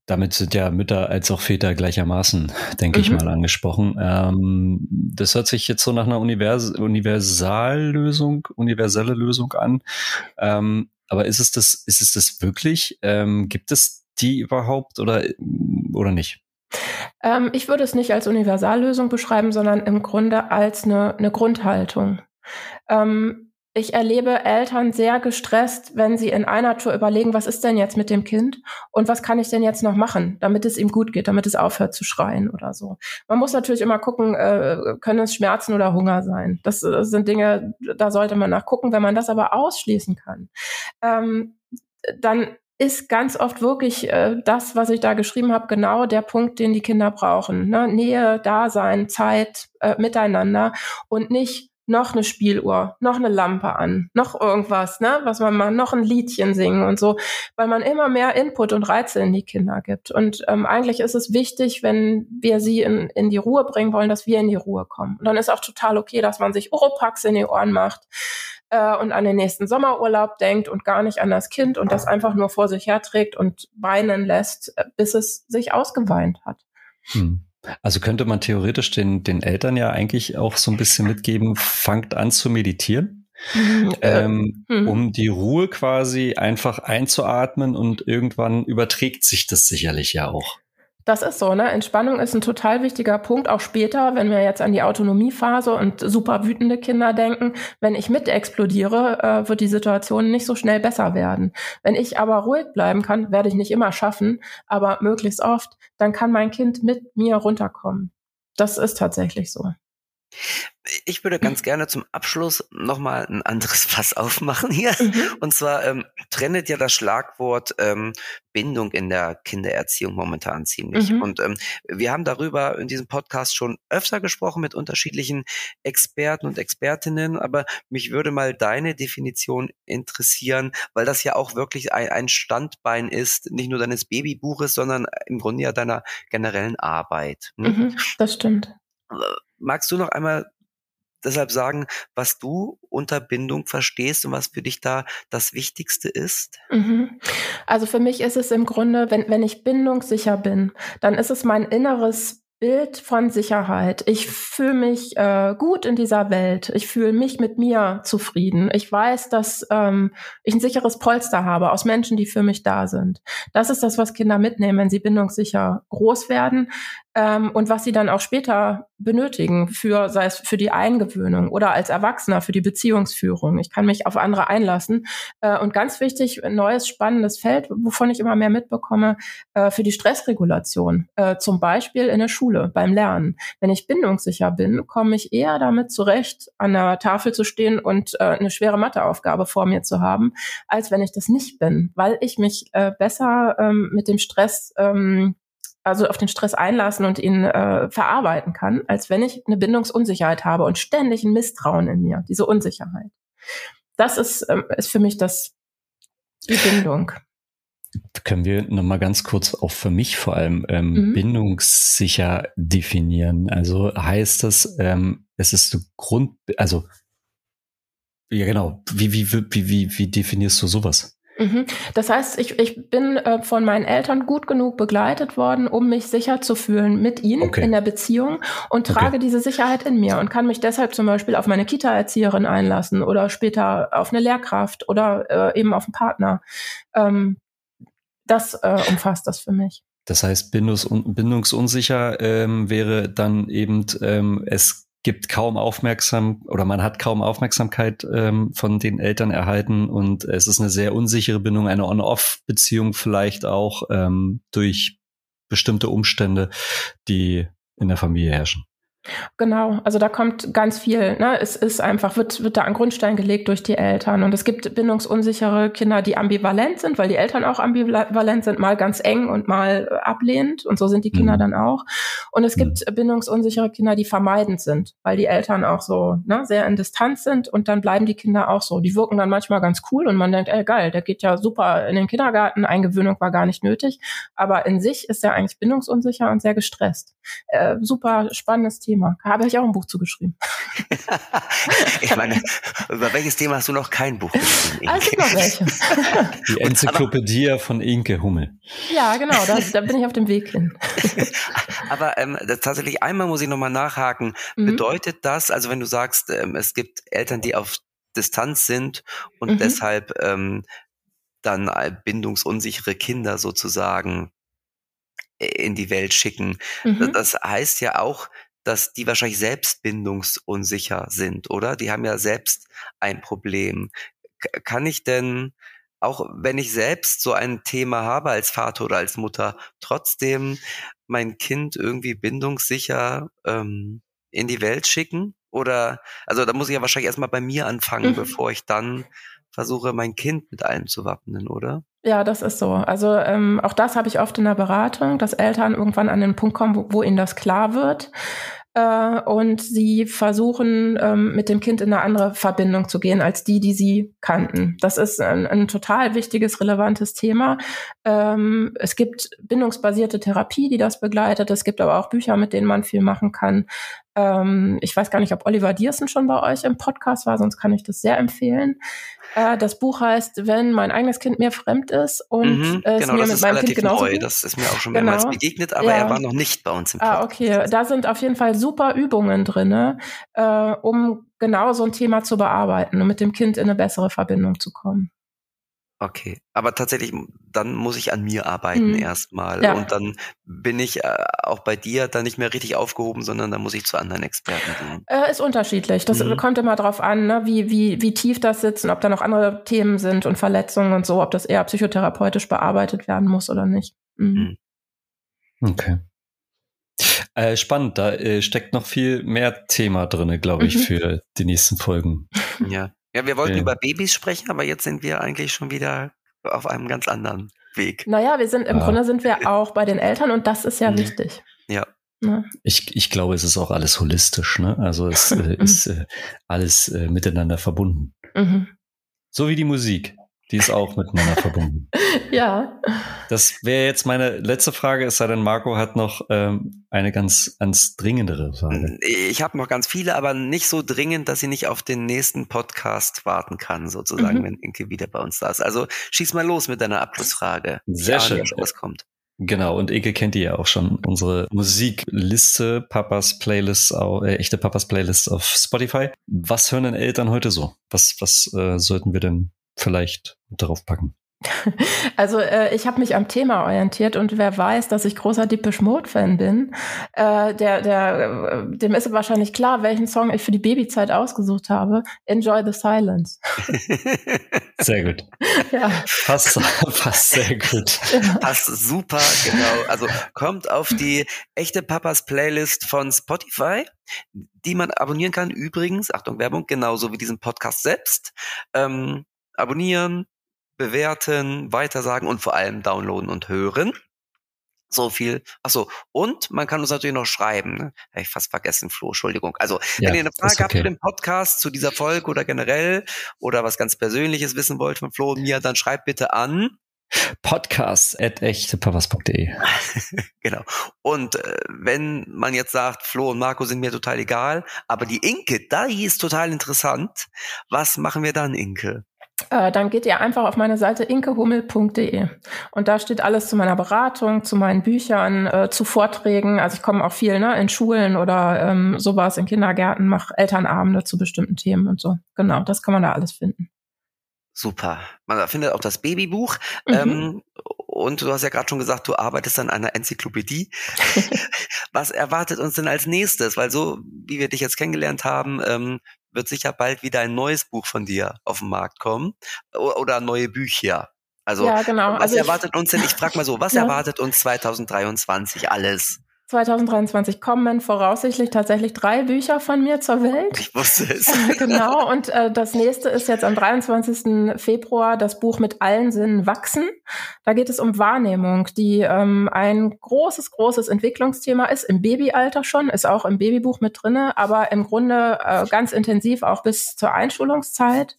damit sind ja Mütter als auch Väter gleichermaßen, denke mhm. ich mal, angesprochen. Ähm, das hört sich jetzt so nach einer Univers Universallösung, universelle Lösung an. Ähm, aber ist es das, ist es das wirklich? Ähm, gibt es die überhaupt oder, oder nicht? Ähm, ich würde es nicht als Universallösung beschreiben, sondern im Grunde als eine, eine Grundhaltung. Ähm, ich erlebe Eltern sehr gestresst, wenn sie in einer Tour überlegen, was ist denn jetzt mit dem Kind und was kann ich denn jetzt noch machen, damit es ihm gut geht, damit es aufhört zu schreien oder so. Man muss natürlich immer gucken, äh, können es Schmerzen oder Hunger sein. Das, das äh, sind Dinge, da sollte man nachgucken. Wenn man das aber ausschließen kann, ähm, dann ist ganz oft wirklich äh, das, was ich da geschrieben habe, genau der Punkt, den die Kinder brauchen. Ne? Nähe, Dasein, Zeit, äh, Miteinander und nicht noch eine Spieluhr, noch eine Lampe an, noch irgendwas, ne, was man mal, noch ein Liedchen singen und so, weil man immer mehr Input und Reize in die Kinder gibt. Und ähm, eigentlich ist es wichtig, wenn wir sie in, in die Ruhe bringen wollen, dass wir in die Ruhe kommen. Und dann ist auch total okay, dass man sich Oropax in die Ohren macht äh, und an den nächsten Sommerurlaub denkt und gar nicht an das Kind und das einfach nur vor sich herträgt und weinen lässt, äh, bis es sich ausgeweint hat. Hm. Also könnte man theoretisch den, den Eltern ja eigentlich auch so ein bisschen mitgeben, fangt an zu meditieren, mhm. ähm, mhm. um die Ruhe quasi einfach einzuatmen und irgendwann überträgt sich das sicherlich ja auch. Das ist so, ne? Entspannung ist ein total wichtiger Punkt, auch später, wenn wir jetzt an die Autonomiephase und super wütende Kinder denken. Wenn ich mit explodiere, äh, wird die Situation nicht so schnell besser werden. Wenn ich aber ruhig bleiben kann, werde ich nicht immer schaffen, aber möglichst oft, dann kann mein Kind mit mir runterkommen. Das ist tatsächlich so. Ich würde ganz gerne zum Abschluss nochmal ein anderes Fass aufmachen hier. Mhm. Und zwar ähm, trennet ja das Schlagwort ähm, Bindung in der Kindererziehung momentan ziemlich. Mhm. Und ähm, wir haben darüber in diesem Podcast schon öfter gesprochen mit unterschiedlichen Experten und Expertinnen, aber mich würde mal deine Definition interessieren, weil das ja auch wirklich ein, ein Standbein ist, nicht nur deines Babybuches, sondern im Grunde ja deiner generellen Arbeit. Ne? Mhm, das stimmt. Magst du noch einmal deshalb sagen, was du unter Bindung verstehst und was für dich da das Wichtigste ist? Mhm. Also für mich ist es im Grunde, wenn, wenn ich bindungssicher bin, dann ist es mein inneres Bild von Sicherheit. Ich fühle mich äh, gut in dieser Welt. Ich fühle mich mit mir zufrieden. Ich weiß, dass ähm, ich ein sicheres Polster habe aus Menschen, die für mich da sind. Das ist das, was Kinder mitnehmen, wenn sie bindungssicher groß werden ähm, und was sie dann auch später benötigen, für, sei es für die Eingewöhnung oder als Erwachsener für die Beziehungsführung. Ich kann mich auf andere einlassen. Äh, und ganz wichtig, ein neues spannendes Feld, wovon ich immer mehr mitbekomme, äh, für die Stressregulation. Äh, zum Beispiel in der Schule, beim Lernen. Wenn ich bindungssicher bin, komme ich eher damit zurecht, an der Tafel zu stehen und äh, eine schwere Matheaufgabe vor mir zu haben, als wenn ich das nicht bin, weil ich mich äh, besser ähm, mit dem Stress ähm, also auf den Stress einlassen und ihn äh, verarbeiten kann, als wenn ich eine Bindungsunsicherheit habe und ständig ein Misstrauen in mir, diese Unsicherheit. Das ist, ähm, ist für mich das, die Bindung. Können wir nochmal ganz kurz auch für mich vor allem ähm, mhm. bindungssicher definieren? Also heißt das, ähm, es ist Grund, also ja genau, wie, wie, wie, wie, wie definierst du sowas? Mhm. Das heißt, ich, ich bin äh, von meinen Eltern gut genug begleitet worden, um mich sicher zu fühlen mit ihnen okay. in der Beziehung und trage okay. diese Sicherheit in mir und kann mich deshalb zum Beispiel auf meine Kita-Erzieherin einlassen oder später auf eine Lehrkraft oder äh, eben auf einen Partner. Ähm, das äh, umfasst das für mich. Das heißt, bindungs bindungsunsicher ähm, wäre dann eben, ähm, es gibt kaum Aufmerksam oder man hat kaum Aufmerksamkeit ähm, von den Eltern erhalten und es ist eine sehr unsichere Bindung, eine On-Off-Beziehung vielleicht auch ähm, durch bestimmte Umstände, die in der Familie herrschen. Genau, also da kommt ganz viel. Ne? Es ist einfach, wird, wird da ein Grundstein gelegt durch die Eltern. Und es gibt bindungsunsichere Kinder, die ambivalent sind, weil die Eltern auch ambivalent sind, mal ganz eng und mal äh, ablehnend. Und so sind die Kinder mhm. dann auch. Und es gibt mhm. bindungsunsichere Kinder, die vermeidend sind, weil die Eltern auch so ne, sehr in Distanz sind. Und dann bleiben die Kinder auch so. Die wirken dann manchmal ganz cool und man denkt, ey geil, der geht ja super in den Kindergarten, Eingewöhnung war gar nicht nötig. Aber in sich ist er eigentlich bindungsunsicher und sehr gestresst. Äh, super spannendes Thema. Thema. Da habe ich auch ein Buch zugeschrieben. ich meine, über welches Thema hast du noch kein Buch geschrieben? Ah, es gibt noch welche. Die Enzyklopädie aber, von Inke Hummel. Ja, genau, da, da, bin ich auf dem Weg hin. aber ähm, tatsächlich einmal muss ich nochmal nachhaken. Mhm. Bedeutet das, also wenn du sagst, ähm, es gibt Eltern, die auf Distanz sind und mhm. deshalb ähm, dann bindungsunsichere Kinder sozusagen äh, in die Welt schicken. Mhm. Das heißt ja auch, dass die wahrscheinlich selbst bindungsunsicher sind, oder? Die haben ja selbst ein Problem. K kann ich denn, auch wenn ich selbst so ein Thema habe als Vater oder als Mutter, trotzdem mein Kind irgendwie bindungssicher ähm, in die Welt schicken? Oder, also da muss ich ja wahrscheinlich erstmal bei mir anfangen, mhm. bevor ich dann versuche, mein Kind mit allem zu wappnen, oder? Ja, das ist so. Also ähm, auch das habe ich oft in der Beratung, dass Eltern irgendwann an den Punkt kommen, wo, wo ihnen das klar wird. äh, und sie versuchen ähm, mit dem Kind in eine andere Verbindung zu gehen als die, die sie kannten. Das ist ein, ein total wichtiges, relevantes Thema. Ähm, es gibt bindungsbasierte Therapie, die das begleitet. Es gibt aber auch Bücher, mit denen man viel machen kann. Ähm, ich weiß gar nicht, ob Oliver Diersen schon bei euch im Podcast war, sonst kann ich das sehr empfehlen. Äh, das Buch heißt, wenn mein eigenes Kind mir fremd ist und Mhm, es genau, mir das mit ist meinem Kind genauso neu. Das ist mir auch schon Genau. mehrmals begegnet, aber Ja. er war noch nicht bei uns im Ah, Podcast. okay. Da sind auf jeden Fall super Übungen drinne, äh, um genau so ein Thema zu bearbeiten und mit dem Kind in eine bessere Verbindung zu kommen. Okay, aber tatsächlich, dann muss ich an mir arbeiten Mhm. erstmal. Ja. Und dann bin ich äh, auch bei dir dann nicht mehr richtig aufgehoben, sondern dann muss ich zu anderen Experten gehen. Äh, ist unterschiedlich. Das Mhm. kommt immer drauf an, ne? wie, wie, wie tief das sitzt und ob da noch andere Themen sind und Verletzungen und so, ob das eher psychotherapeutisch bearbeitet werden muss oder nicht. Mhm. Mhm. Okay. Äh, spannend, da äh, steckt noch viel mehr Thema drinne, glaube ich, Mhm. für die nächsten Folgen. Ja. Ja, wir wollten Ja. über Babys sprechen, aber jetzt sind wir eigentlich schon wieder auf einem ganz anderen Weg. Naja, wir sind im Ah. Grunde sind wir auch bei den Eltern und das ist ja Mhm. wichtig. Ja. Ne? Ich, ich glaube, es ist auch alles holistisch, ne? Also es äh, ist äh, alles äh, miteinander verbunden. Mhm. So wie die Musik. Die ist auch miteinander verbunden. Ja. Das wäre jetzt meine letzte Frage, es sei denn, Marco hat noch ähm, eine ganz, ganz dringendere Frage. Ich habe noch ganz viele, aber nicht so dringend, dass sie nicht auf den nächsten Podcast warten kann, sozusagen, Mhm. wenn Inke wieder bei uns da ist. Also schieß mal los mit deiner Abschlussfrage. Sehr schön. was kommt. Genau, und Ike kennt die ja auch schon. Unsere Musikliste, Papas Playlist, äh, echte Papas Playlist auf Spotify. Was hören denn Eltern heute so? Was, was äh, sollten wir denn vielleicht darauf packen? Also äh, ich habe mich am Thema orientiert und wer weiß, dass ich großer Deepish Mode Fan bin, äh, der, der, äh, dem ist wahrscheinlich klar, welchen Song ich für die Babyzeit ausgesucht habe. Enjoy the Silence. Sehr gut. ja. Passt, passt sehr gut. Passt super, genau. Also kommt auf die echte Papas Playlist von Spotify, die man abonnieren kann. Übrigens, Achtung, Werbung, genauso wie diesen Podcast selbst. Ähm, abonnieren, bewerten, weitersagen und vor allem downloaden und hören. So viel. Achso, und man kann uns natürlich noch schreiben. Ne? Hab ich fast vergessen, Flo, Entschuldigung. Also, Ja, wenn ihr eine Frage habt okay. zu dem Podcast, zu dieser Folge oder generell oder was ganz Persönliches wissen wollt von Flo und mir, dann schreibt bitte an Podcast at echtepapas.de. Genau. Und äh, wenn man jetzt sagt, Flo und Marco sind mir total egal, aber die Inke, da ist total interessant. Was machen wir dann, Inke? Äh, dann geht ihr einfach auf meine Seite inkehummel.de und da steht alles zu meiner Beratung, zu meinen Büchern, äh, zu Vorträgen. Also ich komme auch viel ne, in Schulen oder ähm, sowas, in Kindergärten, mache Elternabende zu bestimmten Themen und so. Genau, das kann man da alles finden. Super. Man findet auch das Babybuch. Mhm. Ähm, und du hast ja gerade schon gesagt, du arbeitest an einer Enzyklopädie. Was erwartet uns denn als nächstes? Weil so, wie wir dich jetzt kennengelernt haben, ähm, wird sicher bald wieder ein neues Buch von dir auf den Markt kommen. Oder neue Bücher. Also, ja, genau. was Also ich, erwartet uns denn, ich frage mal so, was Ja. erwartet uns 2023 alles? 2023 kommen voraussichtlich tatsächlich drei Bücher von mir zur Welt. Ich wusste es. genau, und äh, das nächste ist jetzt am 23. Februar das Buch mit allen Sinnen wachsen. Da geht es um Wahrnehmung, die ähm, ein großes, großes Entwicklungsthema ist, im Babyalter schon, ist auch im Babybuch mit drinne, aber im Grunde äh, ganz intensiv auch bis zur Einschulungszeit.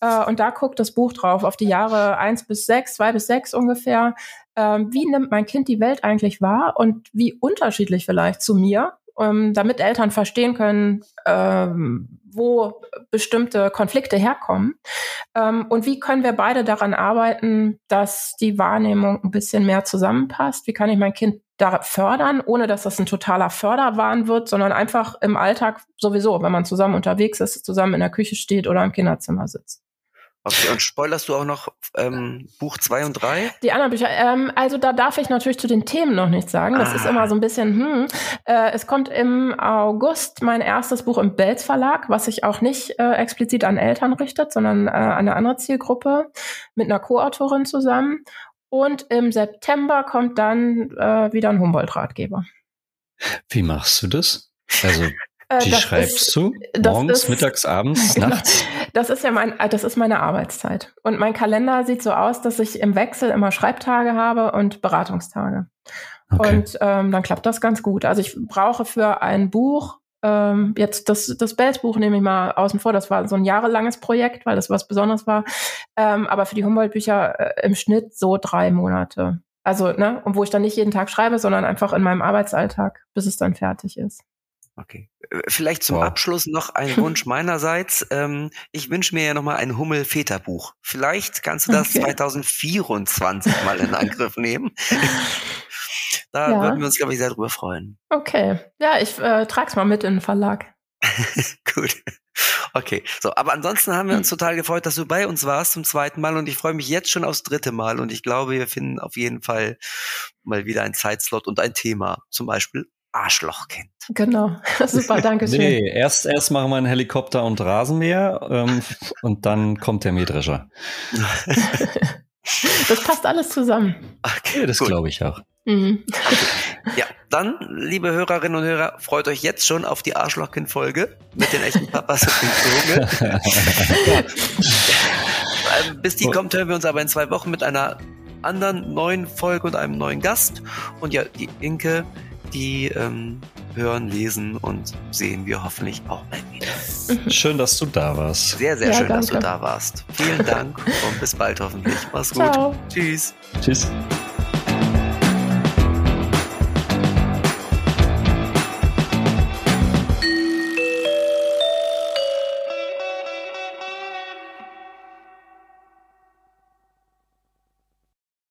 Äh, und da guckt das Buch drauf, auf die Jahre eins bis sechs, zwei bis sechs ungefähr. Ähm, wie nimmt mein Kind die Welt eigentlich wahr und wie unterschiedlich vielleicht zu mir, ähm, damit Eltern verstehen können, ähm, wo bestimmte Konflikte herkommen. Ähm, und wie können wir beide daran arbeiten, dass die Wahrnehmung ein bisschen mehr zusammenpasst? Wie kann ich mein Kind da fördern, ohne dass das ein totaler Förderwahn wird, sondern einfach im Alltag sowieso, wenn man zusammen unterwegs ist, zusammen in der Küche steht oder im Kinderzimmer sitzt. Okay, und spoilerst du auch noch ähm, Buch zwei und drei? Die anderen Bücher, ähm, also da darf ich natürlich zu den Themen noch nichts sagen. Das Ah. ist immer so ein bisschen, hm. Äh, es kommt im August mein erstes Buch im Belz Verlag, was sich auch nicht äh, explizit an Eltern richtet, sondern äh, an eine andere Zielgruppe mit einer Co-Autorin zusammen. Und im September kommt dann äh, wieder ein Humboldt-Ratgeber. Wie machst du das? Also, Äh, die schreibst ist- du das morgens, ist- mittags, abends, Genau. nachts? Das ist ja mein, äh, das ist meine Arbeitszeit. Und mein Kalender sieht so aus, dass ich im Wechsel immer Schreibtage habe und Beratungstage. Okay. Und ähm, dann klappt das ganz gut. Also ich brauche für ein Buch ähm, jetzt das, das Bells-Buch nehme ich mal außen vor, das war so ein jahrelanges Projekt, weil das was Besonderes war. Ähm, aber für die Humboldt-Bücher äh, im Schnitt so drei Monate. Also, ne, und wo ich dann nicht jeden Tag schreibe, sondern einfach in meinem Arbeitsalltag, bis es dann fertig ist. Okay. Äh, vielleicht zum wow. Abschluss noch ein Wunsch meinerseits. Ähm, ich wünsche mir ja nochmal ein Hummel-Väter-Buch. Vielleicht kannst du das okay. 2024 mal in Angriff nehmen. Da ja. würden wir uns, glaube ich, sehr drüber freuen. Okay. Ja, ich äh, trage es mal mit in den Verlag. Gut. Okay, so, aber ansonsten haben wir uns total gefreut, dass du bei uns warst zum zweiten Mal und ich freue mich jetzt schon aufs dritte Mal und ich glaube, wir finden auf jeden Fall mal wieder ein Zeitslot und ein Thema, zum Beispiel Arschlochkind. Genau, super, danke schön. Nee, erst, erst machen wir einen Helikopter und Rasenmäher ähm, und dann kommt der Mähdrescher. das passt alles zusammen. Okay, das glaube ich auch. Mhm. Ja, dann, liebe Hörerinnen und Hörer, freut euch jetzt schon auf die Arschlochkind-Folge mit den echten Papas und den Zunge. Ähm, bis die kommt, hören wir uns aber in zwei Wochen mit einer anderen neuen Folge und einem neuen Gast. Und ja, die Inke, die ähm, hören, lesen und sehen wir hoffentlich auch bald wieder. Schön, dass du da warst. Sehr, sehr ja, schön, danke. dass du da warst. Vielen Dank und bis bald hoffentlich. Mach's gut. Ciao. Tschüss. Tschüss.